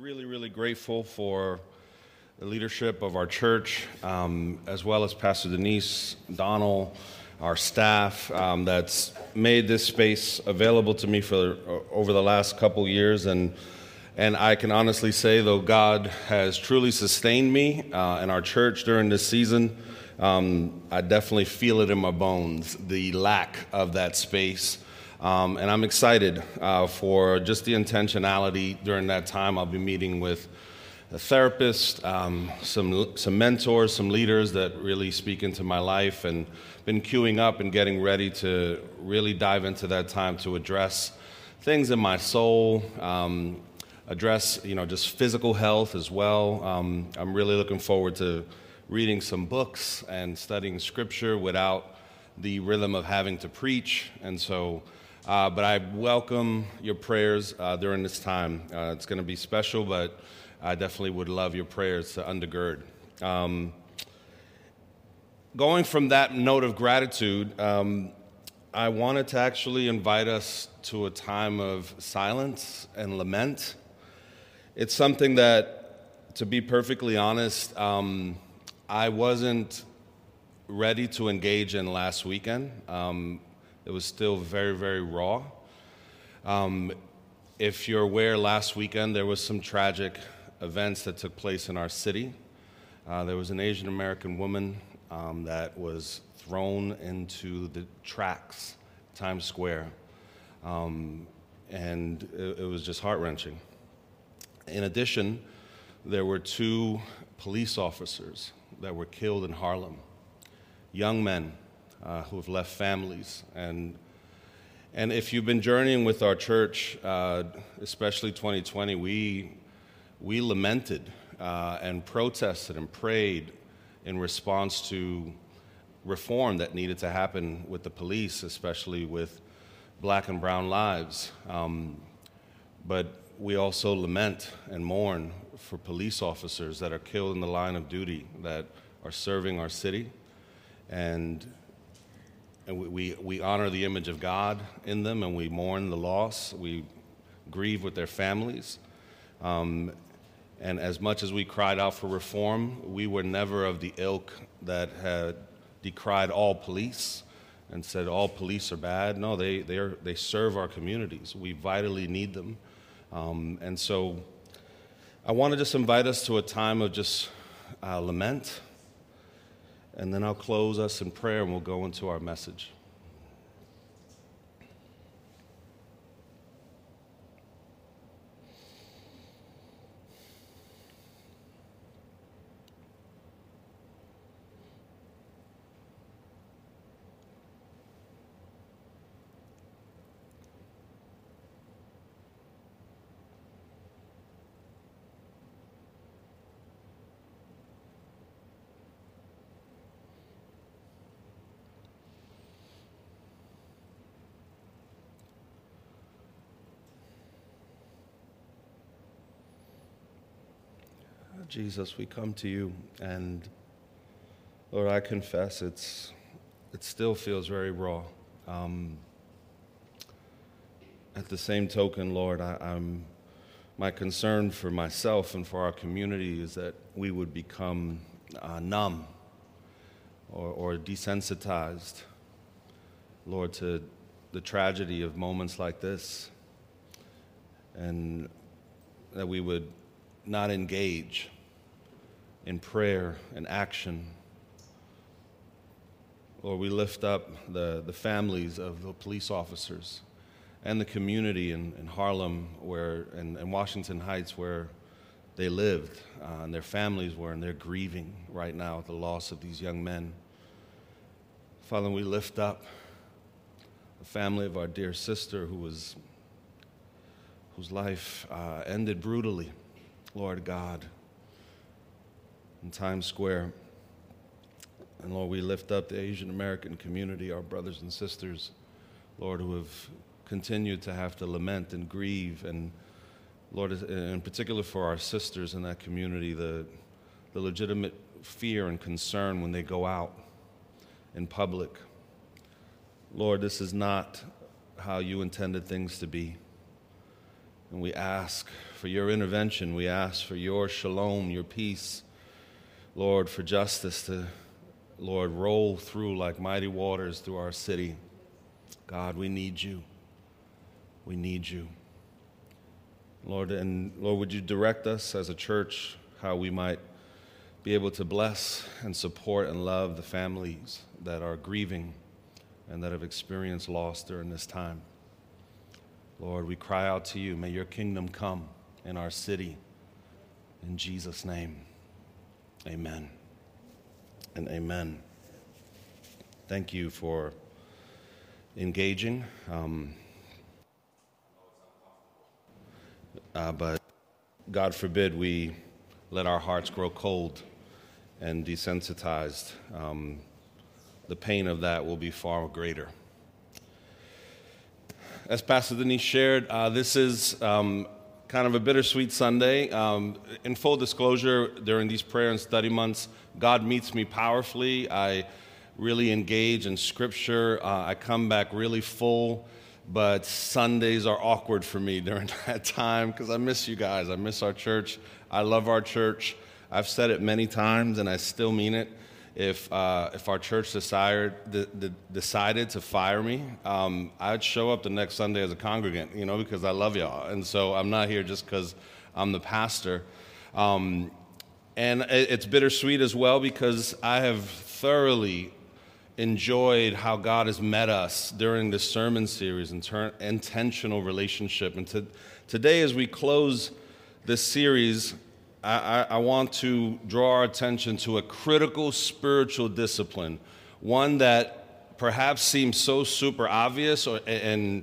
really, really grateful for the leadership of our church, um, as well as Pastor Denise, Donald, our staff um, that's made this space available to me for uh, over the last couple years. And, and I can honestly say, though God has truly sustained me uh, and our church during this season, um, I definitely feel it in my bones, the lack of that space. Um, and I'm excited uh, for just the intentionality during that time. I'll be meeting with a therapist, um, some, some mentors, some leaders that really speak into my life, and been queuing up and getting ready to really dive into that time to address things in my soul, um, address you know just physical health as well. Um, I'm really looking forward to reading some books and studying scripture without the rhythm of having to preach, and so. Uh, but I welcome your prayers uh, during this time. Uh, it's going to be special, but I definitely would love your prayers to undergird. Um, going from that note of gratitude, um, I wanted to actually invite us to a time of silence and lament. It's something that, to be perfectly honest, um, I wasn't ready to engage in last weekend. Um, it was still very, very raw. Um, if you're aware, last weekend there was some tragic events that took place in our city. Uh, there was an Asian American woman um, that was thrown into the tracks, Times Square, um, and it, it was just heart wrenching. In addition, there were two police officers that were killed in Harlem, young men uh, who have left families. And, and if you've been journeying with our church, uh, especially 2020, we, we lamented uh, and protested and prayed in response to reform that needed to happen with the police, especially with black and brown lives. Um, but we also lament and mourn for police officers that are killed in the line of duty that are serving our city. And and we, we, we, honor the image of God in them and we mourn the loss. We grieve with their families. Um, and as much as we cried out for reform, we were never of the ilk that had decried all police and said all police are bad. No, they, they, are, they serve our communities. We vitally need them. Um, and so I want to just invite us to a time of just uh, lament and then I'll close us in prayer and we'll go into our message. Jesus, we come to you, and Lord, I confess it's, it still feels very raw. Um, at the same token, Lord, I, am my concern for myself and for our community is that we would become uh, numb or, or desensitized, Lord, to the tragedy of moments like this, and that we would not engage in prayer and action. Lord, we lift up the, the families of the police officers and the community in, in Harlem where, and, and Washington Heights where they lived uh, and their families were, and they're grieving right now at the loss of these young men. Father, we lift up the family of our dear sister who was, whose life uh, ended brutally, Lord God in Times Square. And Lord, we lift up the Asian American community, our brothers and sisters, Lord, who have continued to have to lament and grieve. And Lord, in particular for our sisters in that community, the, the legitimate fear and concern when they go out in public. Lord, this is not how you intended things to be. And we ask for your intervention. We ask for your shalom, your peace. Lord, for justice to, Lord, roll through like mighty waters through our city. God, we need you. We need you. Lord, and Lord, would you direct us as a church how we might be able to bless and support and love the families that are grieving and that have experienced loss during this time. Lord, we cry out to you. May your kingdom come in our city. In Jesus' name, amen and amen. Thank you for engaging. Um, uh, but God forbid we let our hearts grow cold and desensitized. Um, the pain of that will be far greater. As Pastor Denise shared, uh, this is um, kind of a bittersweet Sunday. Um, in full disclosure, during these prayer and study months, God meets me powerfully. I really engage in Scripture. Uh, I come back really full but Sundays are awkward for me during that time because I miss you guys. I miss our church. I love our church. I've said it many times and I still mean it. If, uh, if our church desired, decided to fire me, um, I'd show up the next Sunday as a congregant, you know, because I love y'all. And so I'm not here just because I'm the pastor. Um, and it's bittersweet as well because I have thoroughly enjoyed how God has met us during this sermon series, inter- intentional relationship. And to, today, as we close this series, I, I, want to draw our attention to a critical spiritual discipline, one that perhaps seems so super obvious or, and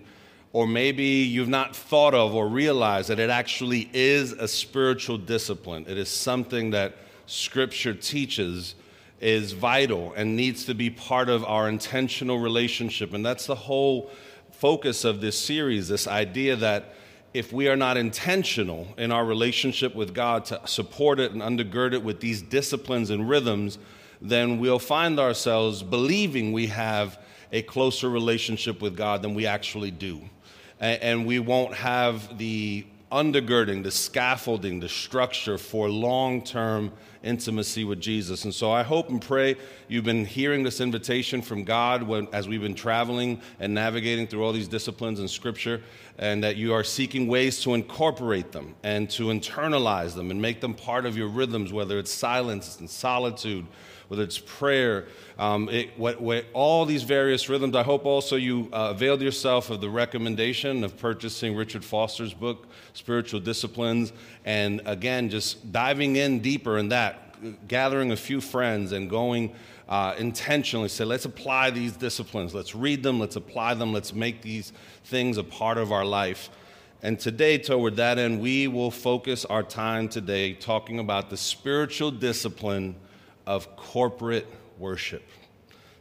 or maybe you've not thought of or realized that it actually is a spiritual discipline. It is something that Scripture teaches is vital and needs to be part of our intentional relationship. And that's the whole focus of this series this idea that if we are not intentional in our relationship with God to support it and undergird it with these disciplines and rhythms, then we'll find ourselves believing we have a closer relationship with God than we actually do. And we won't have the undergirding, the scaffolding, the structure for long term intimacy with Jesus. And so I hope and pray you've been hearing this invitation from God when, as we've been traveling and navigating through all these disciplines in Scripture, and that you are seeking ways to incorporate them and to internalize them and make them part of your rhythms, whether it's silence and solitude whether it's prayer, um, it, what, what, all these various rhythms. I hope also you uh, availed yourself of the recommendation of purchasing Richard Foster's book, Spiritual Disciplines, and again, just diving in deeper in that, gathering a few friends and going. Uh, intentionally say, let's apply these disciplines. Let's read them. Let's apply them. Let's make these things a part of our life. And today, toward that end, we will focus our time today talking about the spiritual discipline of corporate worship.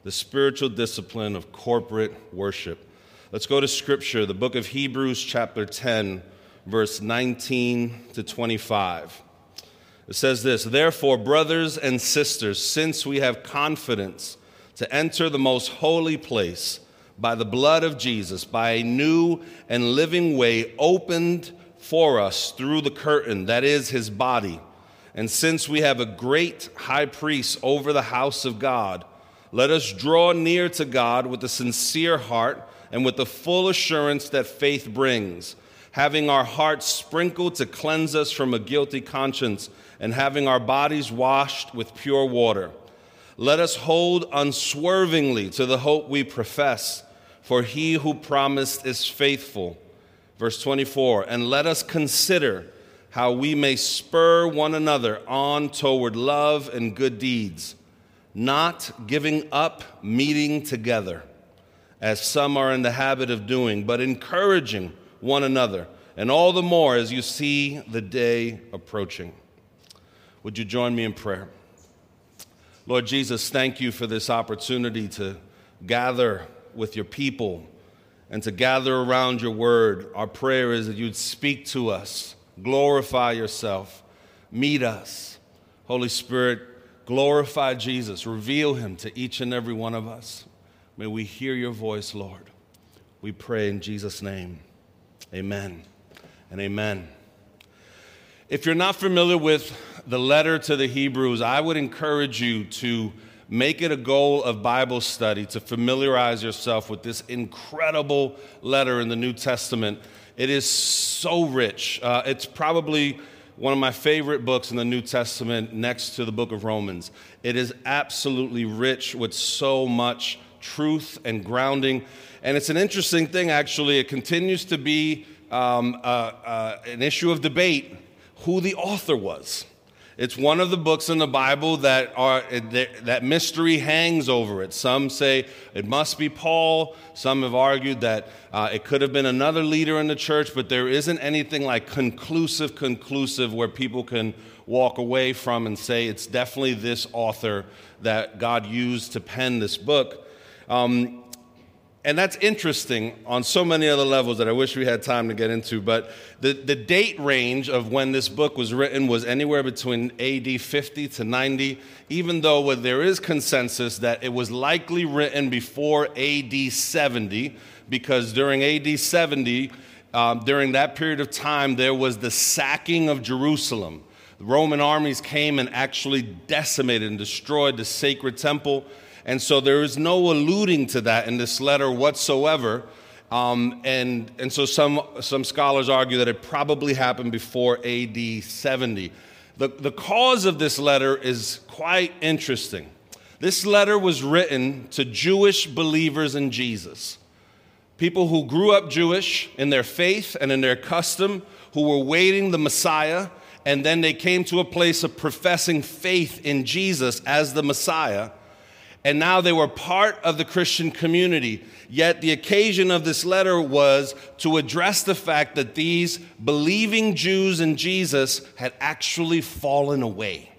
The spiritual discipline of corporate worship. Let's go to Scripture, the book of Hebrews, chapter 10, verse 19 to 25. It says this Therefore, brothers and sisters, since we have confidence to enter the most holy place by the blood of Jesus, by a new and living way opened for us through the curtain, that is his body and since we have a great high priest over the house of God, let us draw near to God with a sincere heart and with the full assurance that faith brings, having our hearts sprinkled to cleanse us from a guilty conscience, and having our bodies washed with pure water. Let us hold unswervingly to the hope we profess, for he who promised is faithful. Verse 24, and let us consider how we may spur one another on toward love and good deeds, not giving up meeting together, as some are in the habit of doing, but encouraging one another, and all the more as you see the day approaching. Would you join me in prayer? Lord Jesus, thank you for this opportunity to gather with your people and to gather around your word. Our prayer is that you'd speak to us Glorify yourself. Meet us. Holy Spirit, glorify Jesus. Reveal him to each and every one of us. May we hear your voice, Lord. We pray in Jesus' name. Amen and amen. If you're not familiar with the letter to the Hebrews, I would encourage you to make it a goal of Bible study to familiarize yourself with this incredible letter in the New Testament. It is so rich. Uh, it's probably one of my favorite books in the New Testament next to the book of Romans. It is absolutely rich with so much truth and grounding. And it's an interesting thing, actually. It continues to be um, uh, uh, an issue of debate who the author was. It's one of the books in the Bible that are that mystery hangs over it. Some say it must be Paul. Some have argued that uh, it could have been another leader in the church, but there isn't anything like conclusive, conclusive where people can walk away from and say it's definitely this author that God used to pen this book. Um, and that's interesting on so many other levels that I wish we had time to get into. But the, the date range of when this book was written was anywhere between AD 50 to 90, even though there is consensus that it was likely written before AD 70, because during AD 70, um, during that period of time, there was the sacking of Jerusalem. The Roman armies came and actually decimated and destroyed the sacred temple. And so there is no alluding to that in this letter whatsoever. Um, and, and so some, some scholars argue that it probably happened before AD 70. The, the cause of this letter is quite interesting. This letter was written to Jewish believers in Jesus, people who grew up Jewish in their faith and in their custom, who were waiting the Messiah, and then they came to a place of professing faith in Jesus as the Messiah and now they were part of the Christian community. Yet the occasion of this letter was to address the fact that these believing Jews in Jesus had actually fallen away.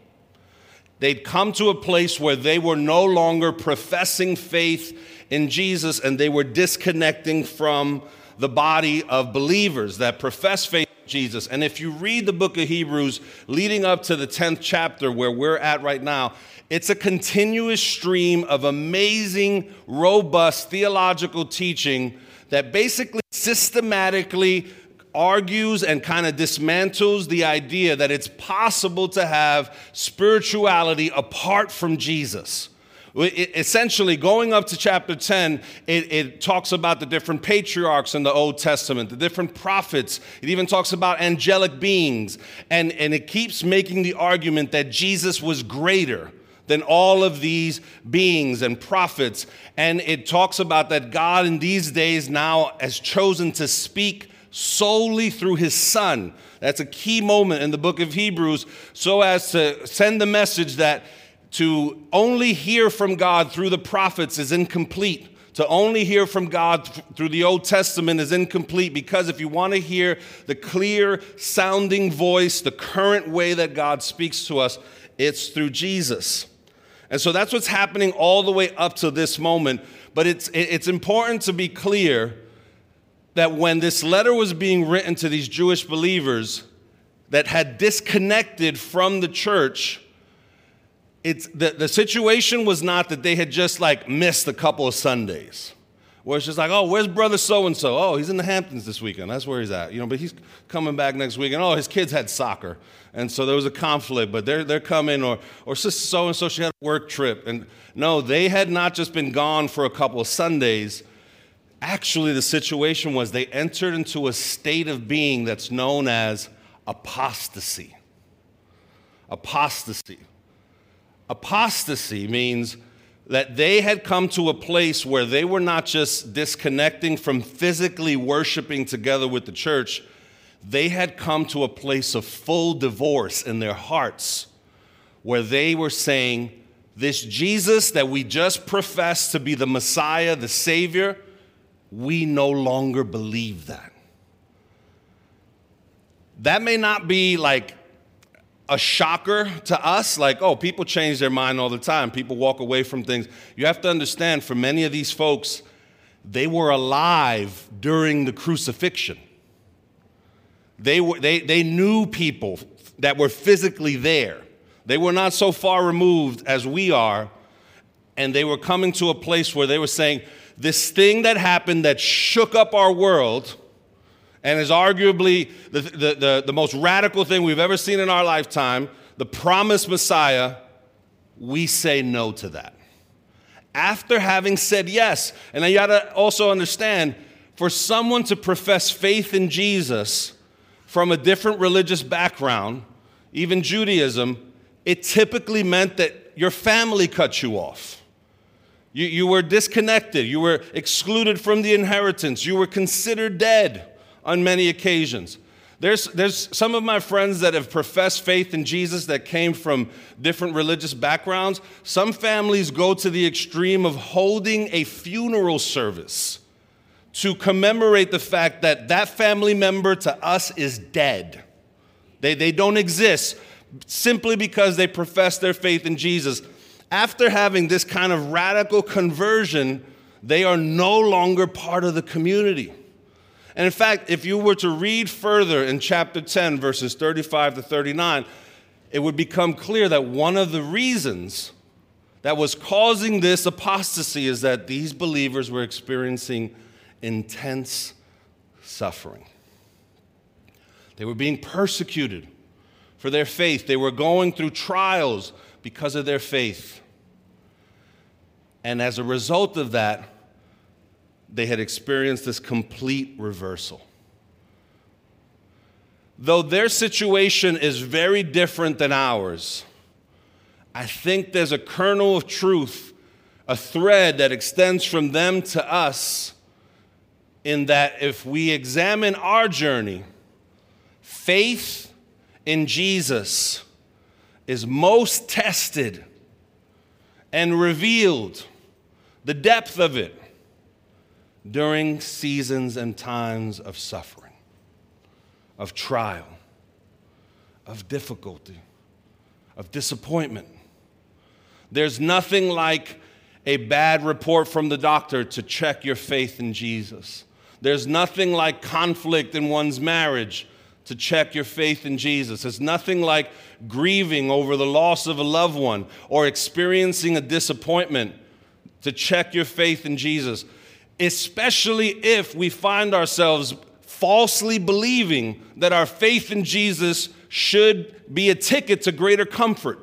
They'd come to a place where they were no longer professing faith in Jesus and they were disconnecting from the body of believers that profess faith Jesus. And if you read the book of Hebrews leading up to the 10th chapter where we're at right now, it's a continuous stream of amazing, robust theological teaching that basically systematically argues and kind of dismantles the idea that it's possible to have spirituality apart from Jesus. Essentially, going up to chapter 10, it, it, talks about the different patriarchs in the Old Testament, the different prophets. It even talks about angelic beings. And, and it keeps making the argument that Jesus was greater than all of these beings and prophets. And it talks about that God in these days now has chosen to speak solely through his Son. That's a key moment in the book of Hebrews, so as to send the message that to only hear from God through the prophets is incomplete. To only hear from God through the Old Testament is incomplete because if you want to hear the clear sounding voice, the current way that God speaks to us, it's through Jesus. And so that's what's happening all the way up to this moment. But it's, it's important to be clear that when this letter was being written to these Jewish believers that had disconnected from the church, it's the, the situation was not that they had just like missed a couple of Sundays. Where it's just like, oh, where's brother so and so? Oh, he's in the Hamptons this weekend. That's where he's at. You know, but he's coming back next weekend. Oh, his kids had soccer. And so there was a conflict, but they're, they're coming, or, or sister so and so, she had a work trip. And no, they had not just been gone for a couple of Sundays. Actually, the situation was they entered into a state of being that's known as apostasy. Apostasy. Apostasy means that they had come to a place where they were not just disconnecting from physically worshiping together with the church, they had come to a place of full divorce in their hearts where they were saying, This Jesus that we just professed to be the Messiah, the Savior, we no longer believe that. That may not be like a shocker to us. Like, oh, people change their mind all the time. People walk away from things. You have to understand, for many of these folks, they were alive during the crucifixion. They, were, they, they knew people that were physically there. They were not so far removed as we are. And they were coming to a place where they were saying, this thing that happened that shook up our world and is arguably the, the, the, the most radical thing we've ever seen in our lifetime, the promised Messiah, we say no to that. After having said yes, and you gotta also understand for someone to profess faith in Jesus from a different religious background, even Judaism, it typically meant that your family cut you off. You, you were disconnected. You were excluded from the inheritance. You were considered dead on many occasions. There's, there's some of my friends that have professed faith in Jesus that came from different religious backgrounds. Some families go to the extreme of holding a funeral service to commemorate the fact that that family member to us is dead. They, they don't exist simply because they profess their faith in Jesus. After having this kind of radical conversion, they are no longer part of the community. And in fact, if you were to read further in chapter 10, verses 35 to 39, it would become clear that one of the reasons that was causing this apostasy is that these believers were experiencing intense suffering. They were being persecuted for their faith, they were going through trials because of their faith. And as a result of that, they had experienced this complete reversal. Though their situation is very different than ours, I think there's a kernel of truth, a thread that extends from them to us, in that if we examine our journey, faith in Jesus is most tested and revealed, the depth of it during seasons and times of suffering, of trial, of difficulty, of disappointment. There's nothing like a bad report from the doctor to check your faith in Jesus. There's nothing like conflict in one's marriage to check your faith in Jesus. There's nothing like grieving over the loss of a loved one or experiencing a disappointment to check your faith in Jesus especially if we find ourselves falsely believing that our faith in Jesus should be a ticket to greater comfort.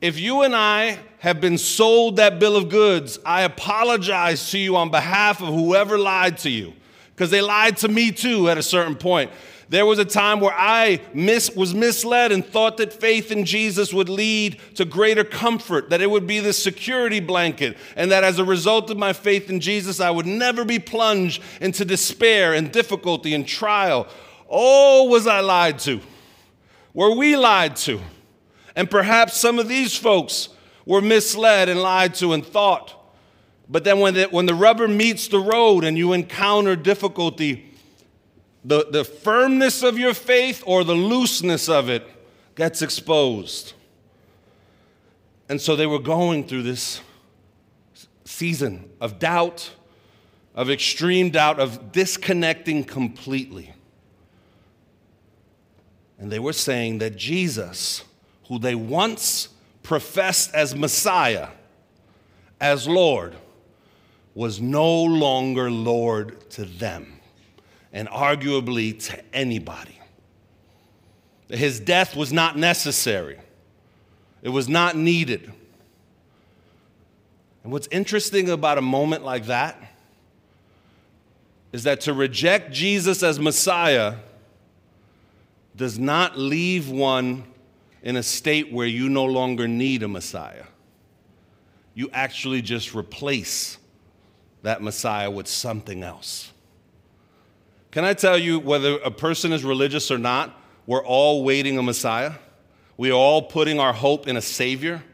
If you and I have been sold that bill of goods, I apologize to you on behalf of whoever lied to you, because they lied to me too at a certain point. There was a time where I mis- was misled and thought that faith in Jesus would lead to greater comfort, that it would be the security blanket, and that as a result of my faith in Jesus, I would never be plunged into despair and difficulty and trial. Oh, was I lied to? Were we lied to? And perhaps some of these folks were misled and lied to and thought. But then when the, when the rubber meets the road and you encounter difficulty, the, the firmness of your faith or the looseness of it gets exposed. And so they were going through this season of doubt, of extreme doubt, of disconnecting completely. And they were saying that Jesus, who they once professed as Messiah, as Lord, was no longer Lord to them and arguably to anybody. His death was not necessary, it was not needed. And what's interesting about a moment like that is that to reject Jesus as Messiah does not leave one in a state where you no longer need a Messiah. You actually just replace that Messiah with something else. Can I tell you, whether a person is religious or not, we're all waiting a Messiah. We are all putting our hope in a Savior.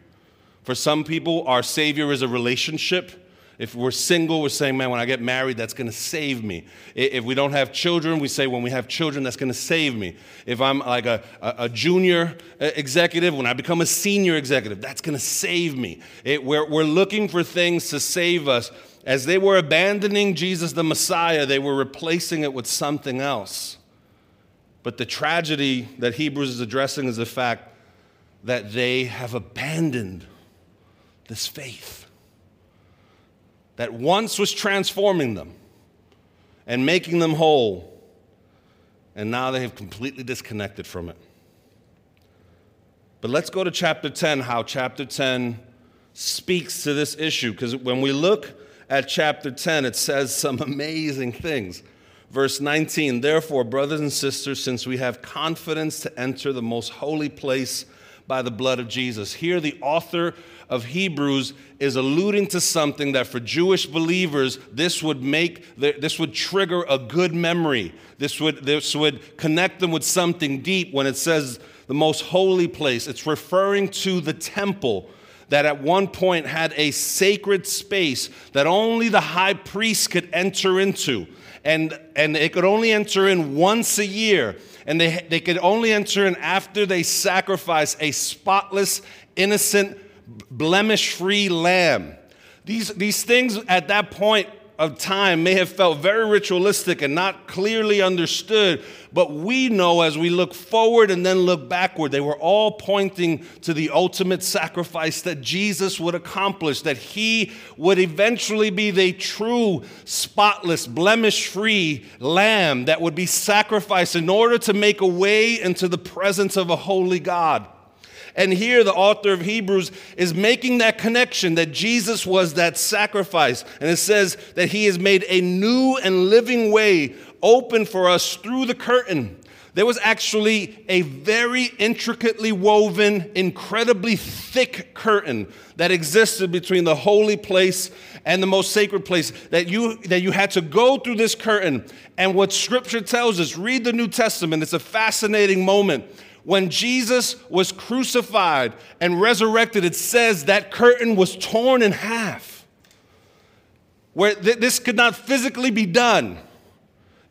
For some people, our Savior is a relationship. If we're single, we're saying, man, when I get married, that's going to save me. If we don't have children, we say, when we have children, that's going to save me. If I'm like a, a, junior uh, executive, when I become a senior executive, that's going to save me. It, we're, we're looking for things to save us. As they were abandoning Jesus the Messiah, they were replacing it with something else. But the tragedy that Hebrews is addressing is the fact that they have abandoned this faith that once was transforming them and making them whole, and now they have completely disconnected from it. But let's go to chapter 10, how chapter 10 speaks to this issue. Because when we look at chapter 10, it says some amazing things. Verse 19, therefore, brothers and sisters, since we have confidence to enter the most holy place by the blood of Jesus. Here, the author of Hebrews is alluding to something that for Jewish believers, this would make, this would trigger a good memory. This would, this would connect them with something deep when it says the most holy place. It's referring to the temple that at one point had a sacred space that only the high priest could enter into. And, and it could only enter in once a year. And they, they could only enter in after they sacrificed a spotless, innocent, blemish free lamb. These, these things at that point of time may have felt very ritualistic and not clearly understood, but we know as we look forward and then look backward, they were all pointing to the ultimate sacrifice that Jesus would accomplish, that he would eventually be the true, spotless, blemish free lamb that would be sacrificed in order to make a way into the presence of a holy God. And here, the author of Hebrews is making that connection that Jesus was that sacrifice. And it says that he has made a new and living way open for us through the curtain. There was actually a very intricately woven, incredibly thick curtain that existed between the holy place and the most sacred place that you that you had to go through this curtain and what scripture tells us read the new testament it's a fascinating moment when Jesus was crucified and resurrected, it says that curtain was torn in half. Where th- this could not physically be done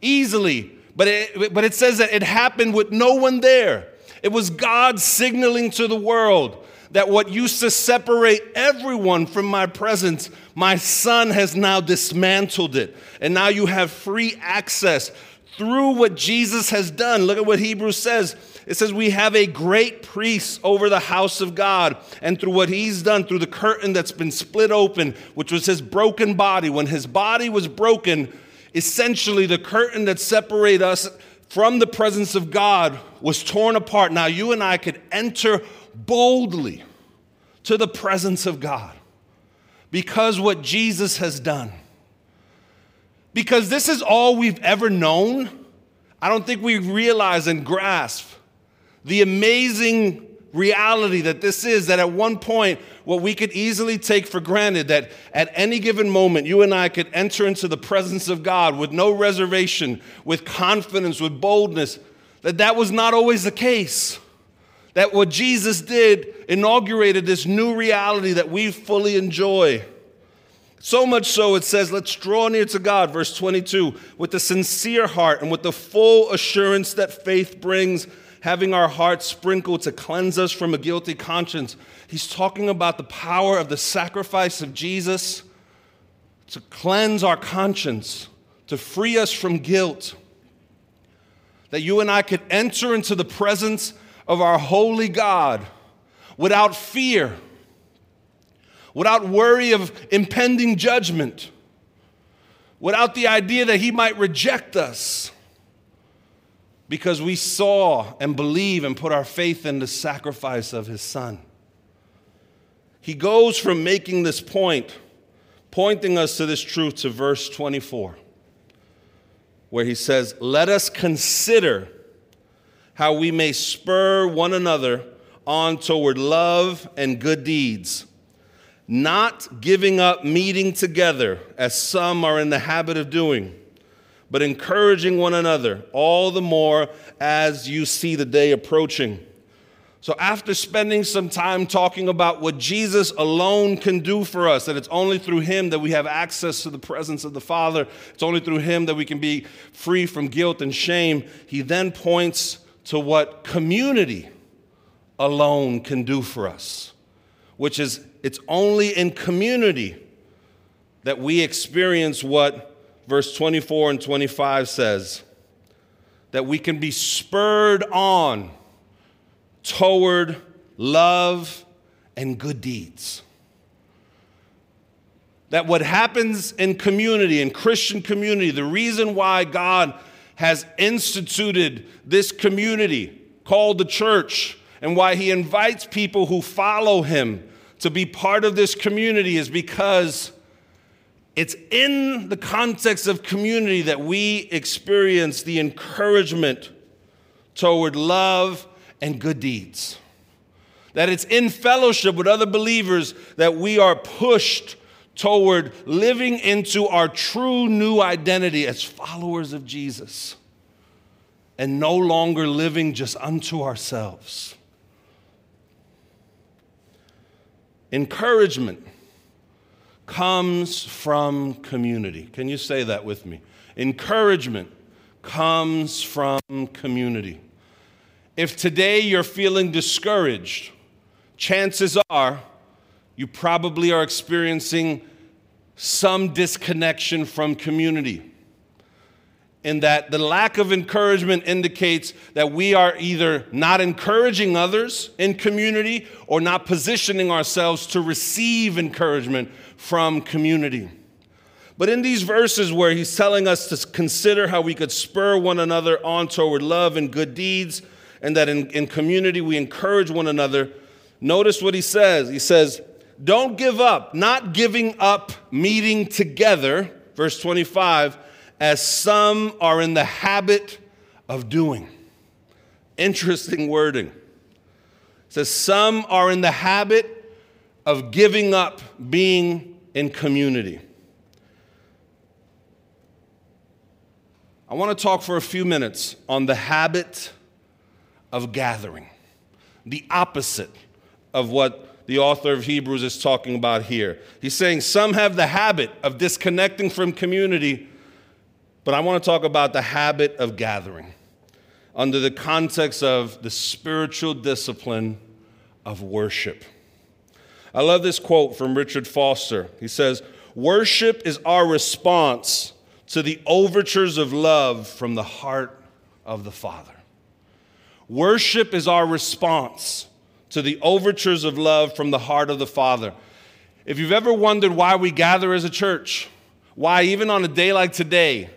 easily, but it, but it says that it happened with no one there. It was God signaling to the world that what used to separate everyone from my presence, my son has now dismantled it. And now you have free access through what Jesus has done. Look at what Hebrews says. It says, We have a great priest over the house of God. And through what he's done, through the curtain that's been split open, which was his broken body, when his body was broken, essentially the curtain that separated us from the presence of God was torn apart. Now you and I could enter boldly to the presence of God because what Jesus has done because this is all we've ever known, I don't think we realize and grasp the amazing reality that this is that at one point, what we could easily take for granted that at any given moment, you and I could enter into the presence of God with no reservation, with confidence, with boldness, that that was not always the case. That what Jesus did inaugurated this new reality that we fully enjoy. So much so, it says, let's draw near to God, verse 22, with a sincere heart and with the full assurance that faith brings, having our hearts sprinkled to cleanse us from a guilty conscience. He's talking about the power of the sacrifice of Jesus to cleanse our conscience, to free us from guilt. That you and I could enter into the presence of our holy God without fear without worry of impending judgment, without the idea that he might reject us because we saw and believe and put our faith in the sacrifice of his son. He goes from making this point, pointing us to this truth, to verse 24, where he says, Let us consider how we may spur one another on toward love and good deeds not giving up meeting together as some are in the habit of doing, but encouraging one another, all the more as you see the day approaching. So, after spending some time talking about what Jesus alone can do for us, that it's only through Him that we have access to the presence of the Father, it's only through Him that we can be free from guilt and shame, He then points to what community alone can do for us, which is it's only in community that we experience what verse 24 and 25 says that we can be spurred on toward love and good deeds. That what happens in community, in Christian community, the reason why God has instituted this community called the church and why he invites people who follow him to be part of this community is because it's in the context of community that we experience the encouragement toward love and good deeds. That it's in fellowship with other believers that we are pushed toward living into our true new identity as followers of Jesus and no longer living just unto ourselves. Encouragement comes from community. Can you say that with me? Encouragement comes from community. If today you're feeling discouraged, chances are you probably are experiencing some disconnection from community. In that the lack of encouragement indicates that we are either not encouraging others in community or not positioning ourselves to receive encouragement from community. But in these verses where he's telling us to consider how we could spur one another on toward love and good deeds, and that in, in community we encourage one another, notice what he says. He says, don't give up, not giving up meeting together, verse 25, as some are in the habit of doing. Interesting wording. It says, some are in the habit of giving up being in community. I want to talk for a few minutes on the habit of gathering, the opposite of what the author of Hebrews is talking about here. He's saying some have the habit of disconnecting from community, but I want to talk about the habit of gathering under the context of the spiritual discipline of worship. I love this quote from Richard Foster. He says, Worship is our response to the overtures of love from the heart of the Father. Worship is our response to the overtures of love from the heart of the Father. If you've ever wondered why we gather as a church, why even on a day like today,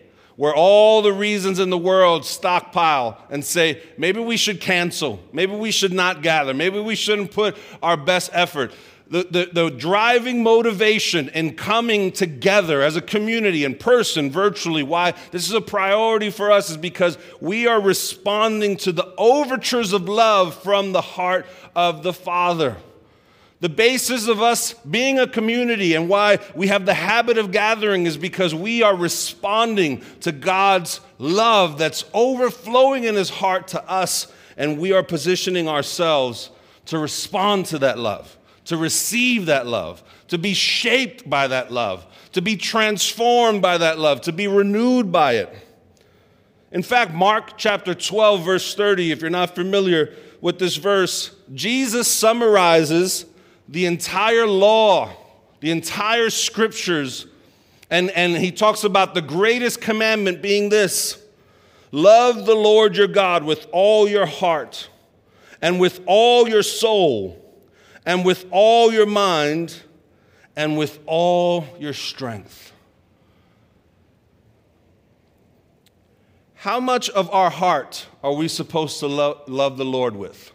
where all the reasons in the world stockpile and say, maybe we should cancel, maybe we should not gather, maybe we shouldn't put our best effort the, the, the, driving motivation in coming together as a community in person, virtually, why this is a priority for us is because we are responding to the overtures of love from the heart of the Father. The basis of us being a community and why we have the habit of gathering is because we are responding to God's love that's overflowing in His heart to us, and we are positioning ourselves to respond to that love to receive that love, to be shaped by that love, to be transformed by that love, to be renewed by it. In fact, Mark chapter 12, verse 30, if you're not familiar with this verse, Jesus summarizes the entire law, the entire scriptures, and, and he talks about the greatest commandment being this love the Lord your God with all your heart and with all your soul and with all your mind and with all your strength. How much of our heart are we supposed to lo- love the Lord with?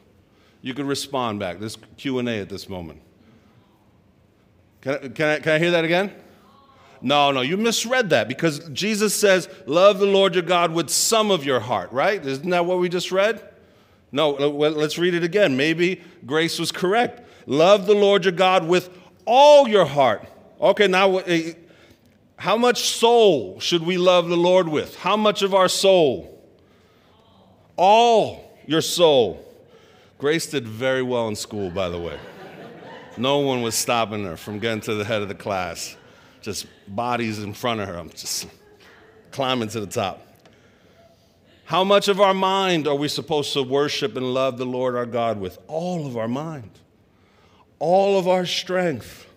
You can respond back. This Q&A at this moment. Can I, can, I, can I hear that again? No, no, you misread that because Jesus says, Love the Lord your God with some of your heart, right? Isn't that what we just read? No, let's read it again. Maybe Grace was correct. Love the Lord your God with all your heart. Okay, now, eh, how much soul should we love the Lord with? How much of our soul? All your soul. Grace did very well in school, by the way. No one was stopping her from getting to the head of the class. Just bodies in front of her. I'm just climbing to the top. How much of our mind are we supposed to worship and love the Lord our God with? All of our mind all of our strength.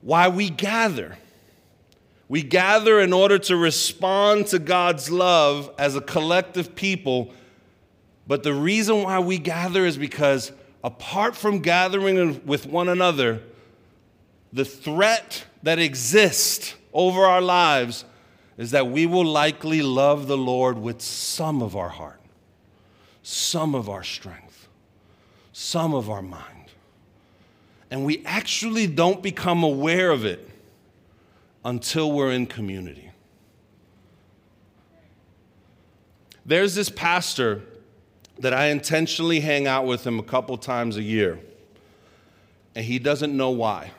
Why we gather. We gather in order to respond to God's love as a collective people. But the reason why we gather is because apart from gathering with one another, the threat that exists over our lives is that we will likely love the Lord with some of our heart, some of our strength, some of our mind. And we actually don't become aware of it until we're in community. There's this pastor that I intentionally hang out with him a couple times a year, and he doesn't know why.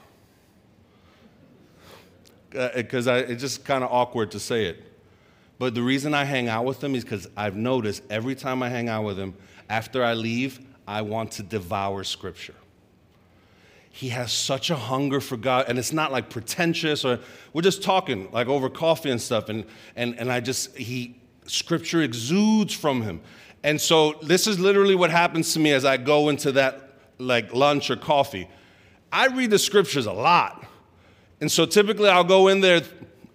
Because uh, it's just kind of awkward to say it. But the reason I hang out with him is because I've noticed every time I hang out with him, after I leave, I want to devour scripture he has such a hunger for God, and it's not like pretentious or we're just talking like over coffee and stuff, and and and I just he scripture exudes from him. And so this is literally what happens to me as I go into that like lunch or coffee. I read the scriptures a lot. And so typically I'll go in there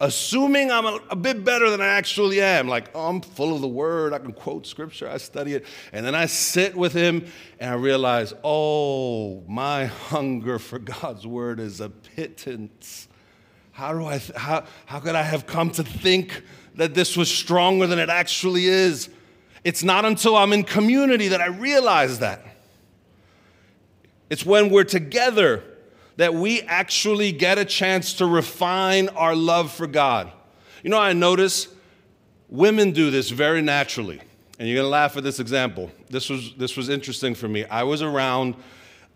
assuming I'm a, a, bit better than I actually am. Like, oh, I'm full of the word. I can quote scripture. I study it. And then I sit with him and I realize, oh, my hunger for God's word is a pittance. How do I, th- how, how could I have come to think that this was stronger than it actually is? It's not until I'm in community that I realize that. It's when we're together that we actually get a chance to refine our love for God. You know, I notice women do this very naturally. And you're going to laugh at this example. This was, this was interesting for me. I was around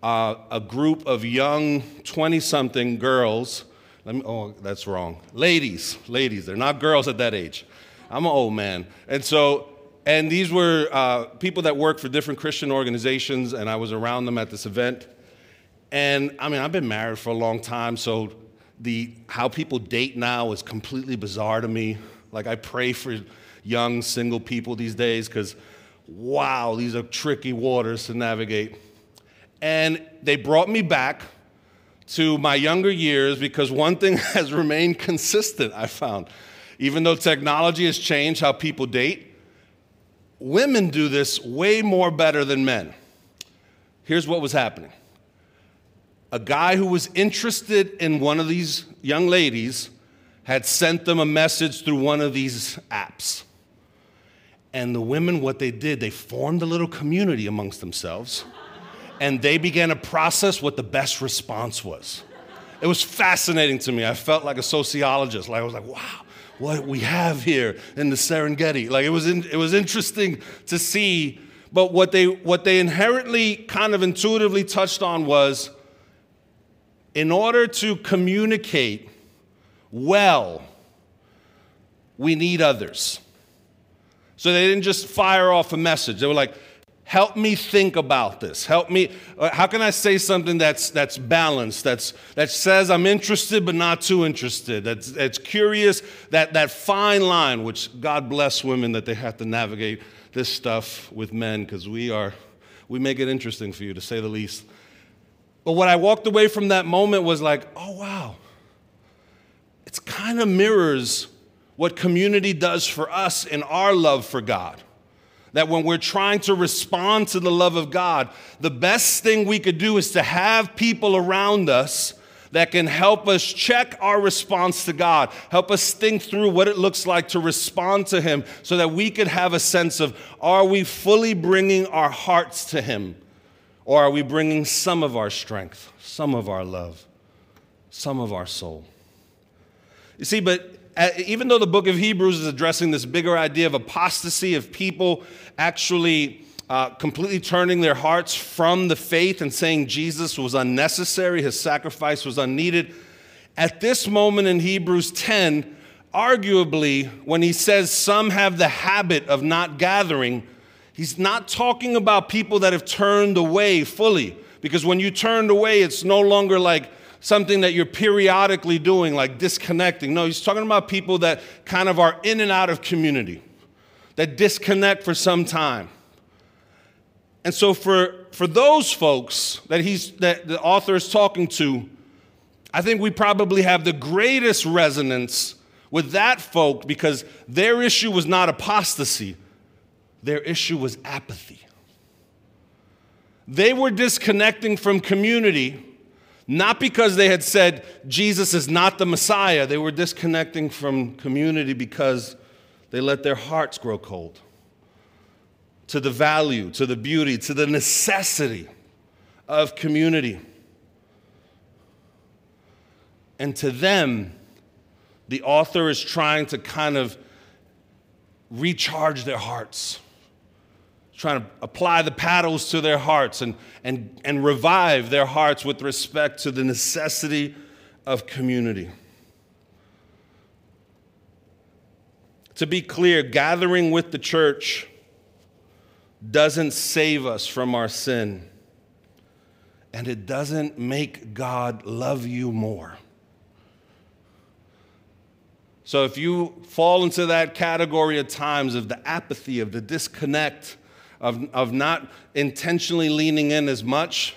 uh, a group of young 20 something girls. Let me, oh, that's wrong. Ladies, ladies. They're not girls at that age. I'm an old man. And so, and these were uh, people that work for different Christian organizations, and I was around them at this event. And I mean, I've been married for a long time, so the how people date now is completely bizarre to me. Like I pray for young single people these days because wow, these are tricky waters to navigate. And they brought me back to my younger years because one thing has remained consistent, I found. Even though technology has changed how people date, women do this way more better than men. Here's what was happening a guy who was interested in one of these young ladies had sent them a message through one of these apps. And the women, what they did, they formed a little community amongst themselves and they began to process what the best response was. It was fascinating to me. I felt like a sociologist. Like I was like, wow, what we have here in the Serengeti. Like it was, in, it was interesting to see. But what they, what they inherently kind of intuitively touched on was in order to communicate well, we need others. So they didn't just fire off a message. They were like, help me think about this. Help me. Uh, how can I say something that's, that's balanced, that's, that says I'm interested but not too interested, that's, that's curious, that, that fine line, which God bless women that they have to navigate this stuff with men because we are, we make it interesting for you to say the least. But what I walked away from that moment was like, oh, wow. It's kind of mirrors what community does for us in our love for God. That when we're trying to respond to the love of God, the best thing we could do is to have people around us that can help us check our response to God, help us think through what it looks like to respond to Him so that we could have a sense of are we fully bringing our hearts to Him? Or are we bringing some of our strength, some of our love, some of our soul? You see, but even though the book of Hebrews is addressing this bigger idea of apostasy, of people actually uh, completely turning their hearts from the faith and saying Jesus was unnecessary, his sacrifice was unneeded, at this moment in Hebrews 10, arguably, when he says some have the habit of not gathering, He's not talking about people that have turned away fully, because when you turned away, it's no longer like something that you're periodically doing, like disconnecting. No, he's talking about people that kind of are in and out of community, that disconnect for some time. And so for, for those folks that he's that the author is talking to, I think we probably have the greatest resonance with that folk because their issue was not apostasy. Their issue was apathy. They were disconnecting from community, Not because they had said Jesus is not the Messiah, they were disconnecting from community because they let their hearts grow cold to the value, to the beauty, to the necessity of community. And to them, the author is trying to kind of recharge their hearts trying to apply the paddles to their hearts and, and, and revive their hearts with respect to the necessity of community. To be clear, gathering with the church doesn't save us from our sin, and it doesn't make God love you more. So if you fall into that category at times of the apathy, of the disconnect, of, of not intentionally leaning in as much,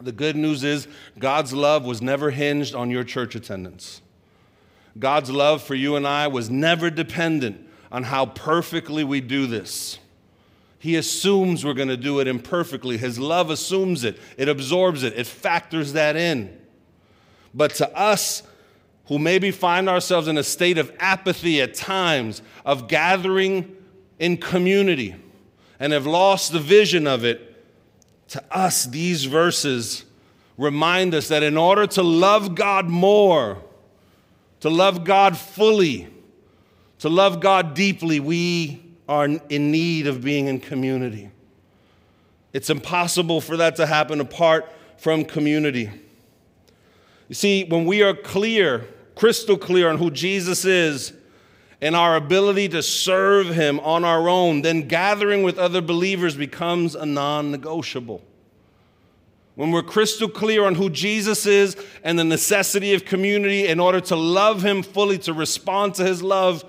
the good news is God's love was never hinged on your church attendance. God's love for you and I was never dependent on how perfectly we do this. He assumes we're going to do it imperfectly. His love assumes it, it absorbs it, it factors that in. But to us, who maybe find ourselves in a state of apathy at times, of gathering in community, and have lost the vision of it, to us, these verses remind us that in order to love God more, to love God fully, to love God deeply, we are in need of being in community. It's impossible for that to happen apart from community. You see, when we are clear, crystal clear on who Jesus is, and our ability to serve Him on our own, then gathering with other believers becomes a non negotiable. When we're crystal clear on who Jesus is and the necessity of community in order to love Him fully, to respond to His love,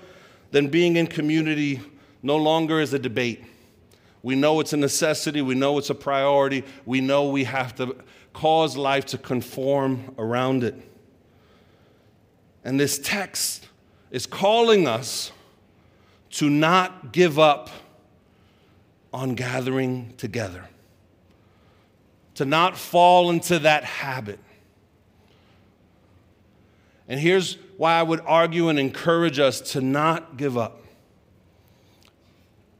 then being in community no longer is a debate. We know it's a necessity, we know it's a priority, we know we have to cause life to conform around it. And this text is calling us to not give up on gathering together, to not fall into that habit. And here's why I would argue and encourage us to not give up.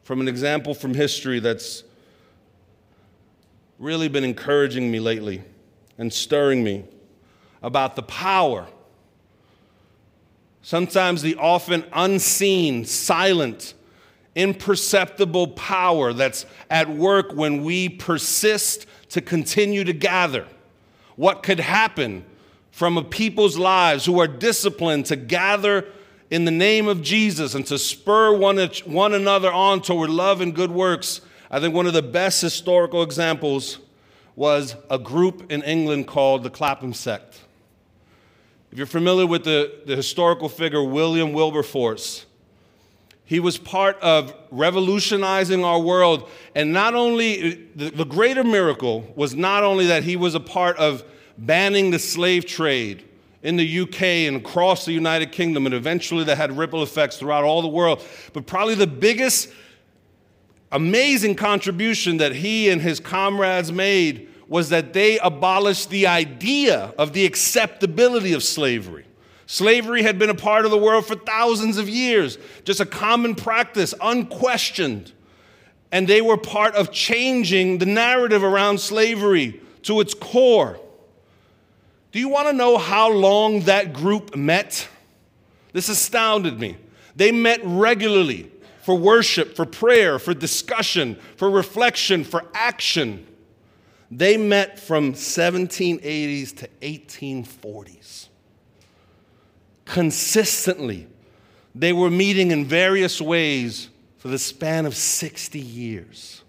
From an example from history that's really been encouraging me lately and stirring me about the power Sometimes the often unseen, silent, imperceptible power that's at work when we persist to continue to gather. What could happen from a people's lives who are disciplined to gather in the name of Jesus and to spur one, one another on toward love and good works. I think one of the best historical examples was a group in England called the Clapham Sect. If you're familiar with the, the historical figure William Wilberforce, he was part of revolutionizing our world. And not only, the, the greater miracle was not only that he was a part of banning the slave trade in the UK and across the United Kingdom, and eventually that had ripple effects throughout all the world. But probably the biggest, amazing contribution that he and his comrades made was that they abolished the idea of the acceptability of slavery. Slavery had been a part of the world for thousands of years, just a common practice, unquestioned. And they were part of changing the narrative around slavery to its core. Do you want to know how long that group met? This astounded me. They met regularly for worship, for prayer, for discussion, for reflection, for action. They met from 1780s to 1840s. Consistently, they were meeting in various ways for the span of 60 years.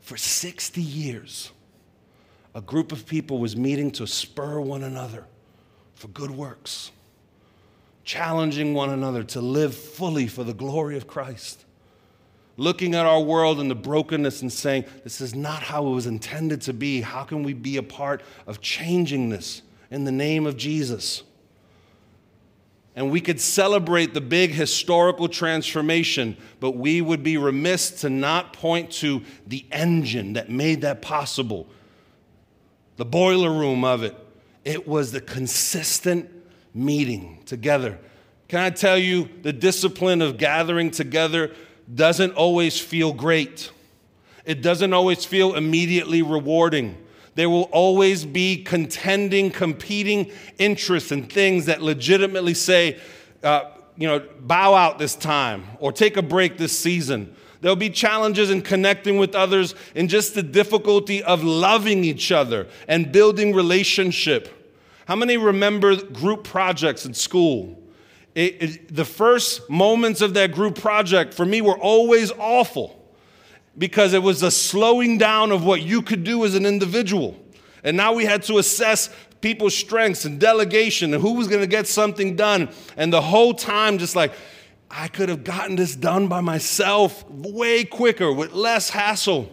For 60 years, a group of people was meeting to spur one another for good works, challenging one another to live fully for the glory of Christ looking at our world and the brokenness and saying, This is not how it was intended to be. How can we be a part of changing this in the name of Jesus? and we could celebrate the big historical transformation, but we would be remiss to not point to the engine that made that possible, the boiler room of it. It was the consistent meeting together. Can I tell you, the discipline of gathering together doesn't always feel great. It doesn't always feel immediately rewarding. There will always be contending, competing interests and things that legitimately say, uh, you know, bow out this time or take a break this season. There'll be challenges in connecting with others and just the difficulty of loving each other and building relationship. How many remember group projects in school? It, it, the first moments of that group project for me were always awful because it was a slowing down of what you could do as an individual. And now we had to assess people's strengths and delegation and who was going to get something done. And the whole time, just like, I could have gotten this done by myself way quicker with less hassle.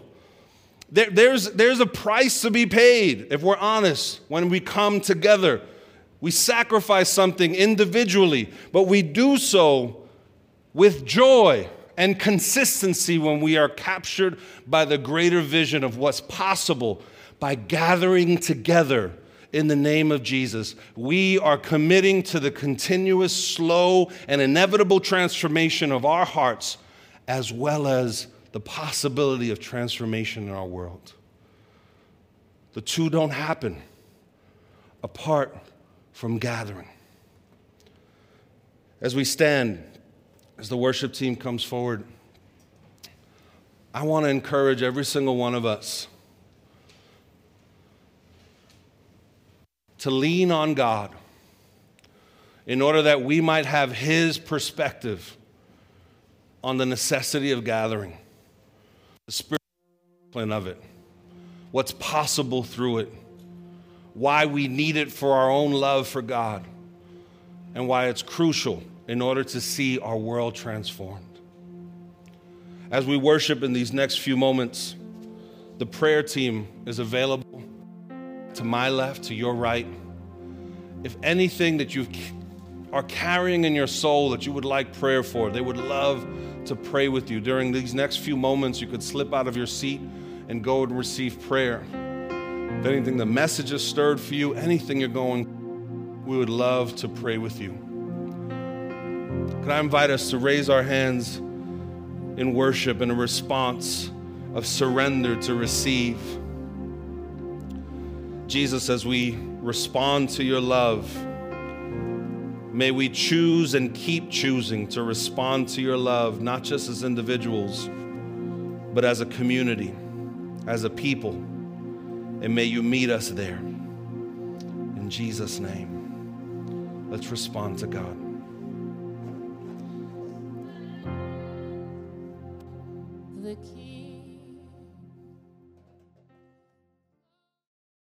There, there's, there's a price to be paid, if we're honest, when we come together. We sacrifice something individually, but we do so with joy and consistency when we are captured by the greater vision of what's possible by gathering together in the name of Jesus. We are committing to the continuous, slow, and inevitable transformation of our hearts, as well as the possibility of transformation in our world. The two don't happen apart from gathering. As we stand, as the worship team comes forward, I want to encourage every single one of us to lean on God in order that we might have His perspective on the necessity of gathering, the spiritual of it, what's possible through it, why we need it for our own love for God, and why it's crucial in order to see our world transformed. As we worship in these next few moments, the prayer team is available to my left, to your right. If anything that you are carrying in your soul that you would like prayer for, they would love to pray with you. During these next few moments, you could slip out of your seat and go and receive prayer. If anything, the message has stirred for you, anything you're going, we would love to pray with you. Can I invite us to raise our hands in worship in a response of surrender to receive? Jesus, as we respond to your love, may we choose and keep choosing to respond to your love, not just as individuals, but as a community, as a people. And may you meet us there. In Jesus' name, let's respond to God. the key.